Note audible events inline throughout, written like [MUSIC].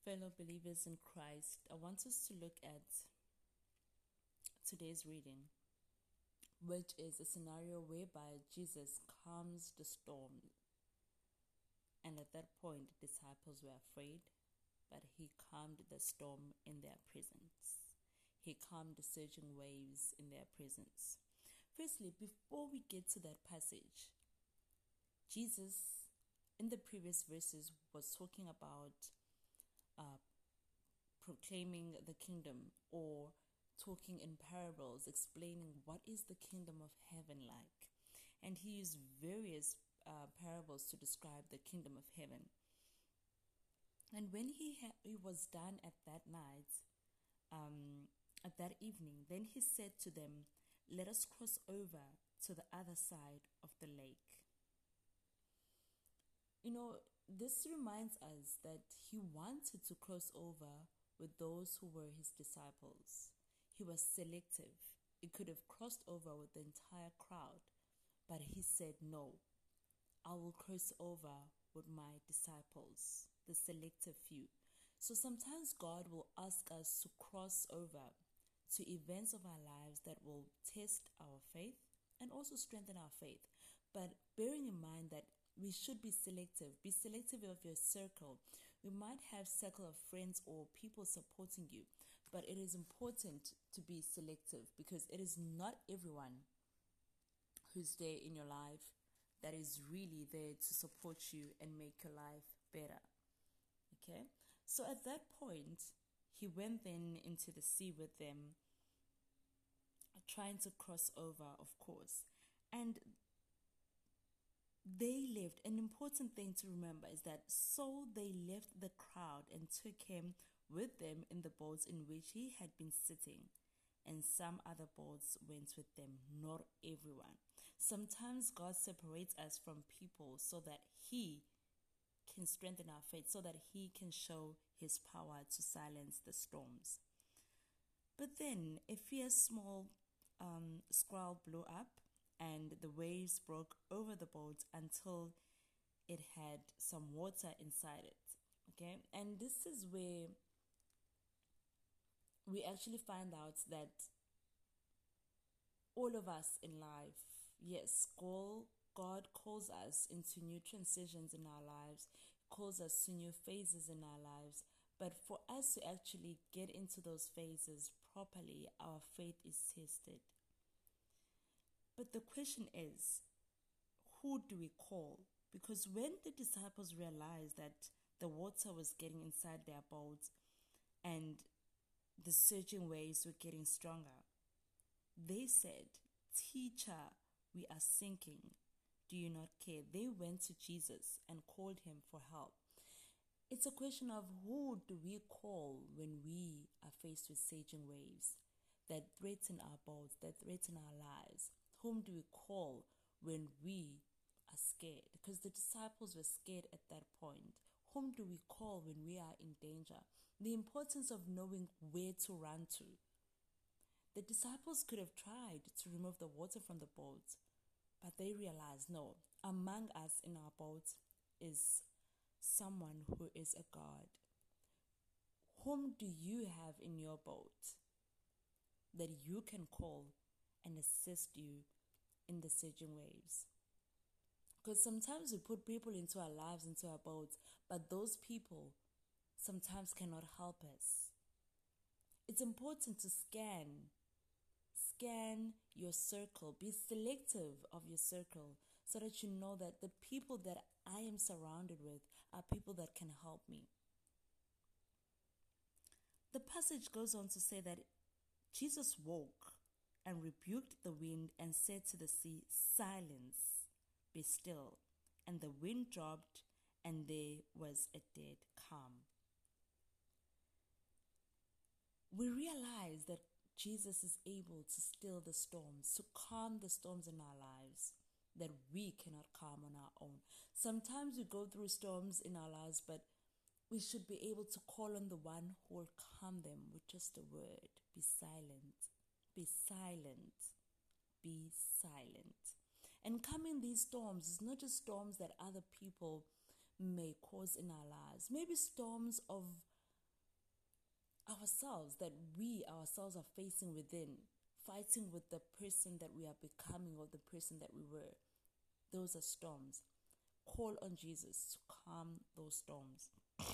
Fellow believers in Christ, I want us to look at today's reading, which is a scenario whereby Jesus calms the storm. And at that point, disciples were afraid, but he calmed the storm in their presence. He calmed the surging waves in their presence. Firstly, before we get to that passage, Jesus in the previous verses was talking about uh, proclaiming the kingdom or talking in parables, explaining what is the kingdom of heaven like. And he used various uh, parables to describe the kingdom of heaven. And when he, ha- he was done at that night, um, at that evening, then he said to them, Let us cross over to the other side of the lake. You know, this reminds us that he wanted to cross over with those who were his disciples. He was selective. He could have crossed over with the entire crowd, but he said, No, I will cross over with my disciples, the selective few. So sometimes God will ask us to cross over to events of our lives that will test our faith and also strengthen our faith. But bearing in mind that we should be selective. Be selective of your circle. We might have circle of friends or people supporting you, but it is important to be selective because it is not everyone who's there in your life that is really there to support you and make your life better. Okay? So at that point, he went then into the sea with them, trying to cross over, of course. And they left. An important thing to remember is that so they left the crowd and took him with them in the boats in which he had been sitting, and some other boats went with them, not everyone. Sometimes God separates us from people so that he can strengthen our faith, so that he can show his power to silence the storms. But then a fierce small um, squall blew up and the waves broke over the boat until it had some water inside it. Okay, and this is where we actually find out that all of us in life, yes, call, God calls us into new transitions in our lives, calls us to new phases in our lives. But for us to actually get into those phases properly, our faith is tested. But the question is, who do we call? Because when the disciples realized that the water was getting inside their boats and the surging waves were getting stronger, they said, Teacher, we are sinking. Do you not care? They went to Jesus and called him for help. It's a question of who do we call when we are faced with surging waves that threaten our boats, that threaten our lives. Whom do we call when we are scared? Because the disciples were scared at that point. Whom do we call when we are in danger? The importance of knowing where to run to. The disciples could have tried to remove the water from the boat, but they realized no, among us in our boat is someone who is a God. Whom do you have in your boat that you can call and assist you in the surging waves. Because sometimes we put people into our lives, into our boats, but those people sometimes cannot help us. It's important to scan. Scan your circle. Be selective of your circle so that you know that the people that I am surrounded with are people that can help me. The passage goes on to say that Jesus woke and rebuked the wind and said to the sea, Silence, be still. And the wind dropped, and there was a dead calm. We realize that Jesus is able to still the storms, to calm the storms in our lives that we cannot calm on our own. Sometimes we go through storms in our lives, but we should be able to call on the one who will calm them with just a word be silent be silent. Be silent. And coming these storms is not just storms that other people may cause in our lives. Maybe storms of ourselves that we ourselves are facing within, fighting with the person that we are becoming or the person that we were. Those are storms. Call on Jesus to calm those storms. [COUGHS]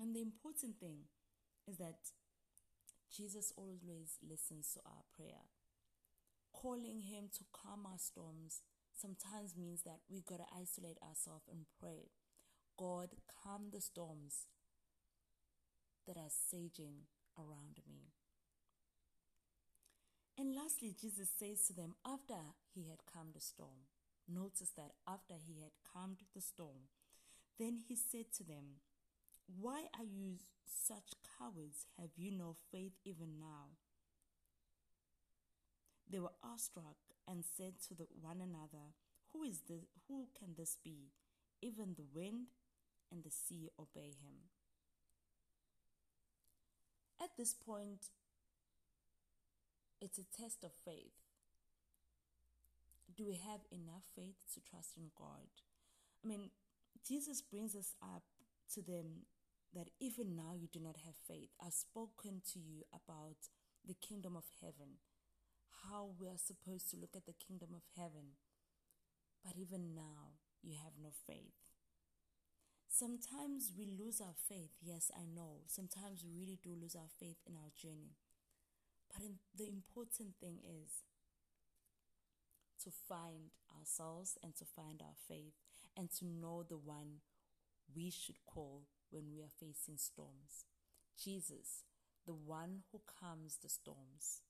And the important thing is that Jesus always listens to our prayer. Calling Him to calm our storms sometimes means that we got to isolate ourselves and pray. God, calm the storms that are saging around me. And lastly, Jesus says to them after he had calmed the storm, notice that after he had calmed the storm, then he said to them, Why are you such cowards? Have you no faith even now? They were awestruck and said to the, one another, Who is this? Who can this be? Even the wind and the sea obey him. At this point, it's a test of faith. Do we have enough faith to trust in God? I mean, Jesus brings us up to them that even now you do not have faith. I've spoken to you about the kingdom of heaven, how we are supposed to look at the kingdom of heaven. But even now, you have no faith. Sometimes we lose our faith. Yes, I know. Sometimes we really do lose our faith in our journey. But the important thing is to find ourselves and to find our faith and to know the one we should call when we are facing storms. Jesus, the one who calms the storms,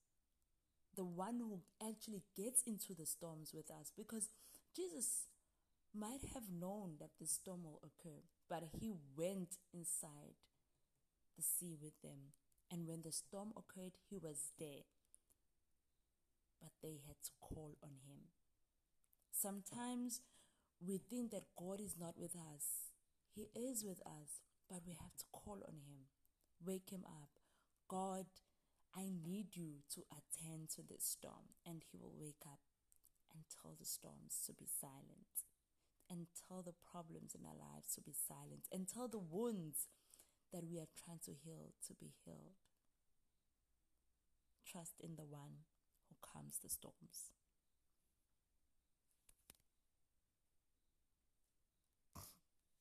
the one who actually gets into the storms with us because Jesus might have known that the storm will occur, but he went inside the sea with them. And when the storm occurred, he was there. But they had to call on him. Sometimes we think that God is not with us. He is with us, but we have to call on him. Wake him up. God, I need you to attend to this storm. And he will wake up and tell the storms to be silent and tell the problems in our lives to be silent and tell the wounds that we are trying to heal to be healed. Trust in the one who calms the storms.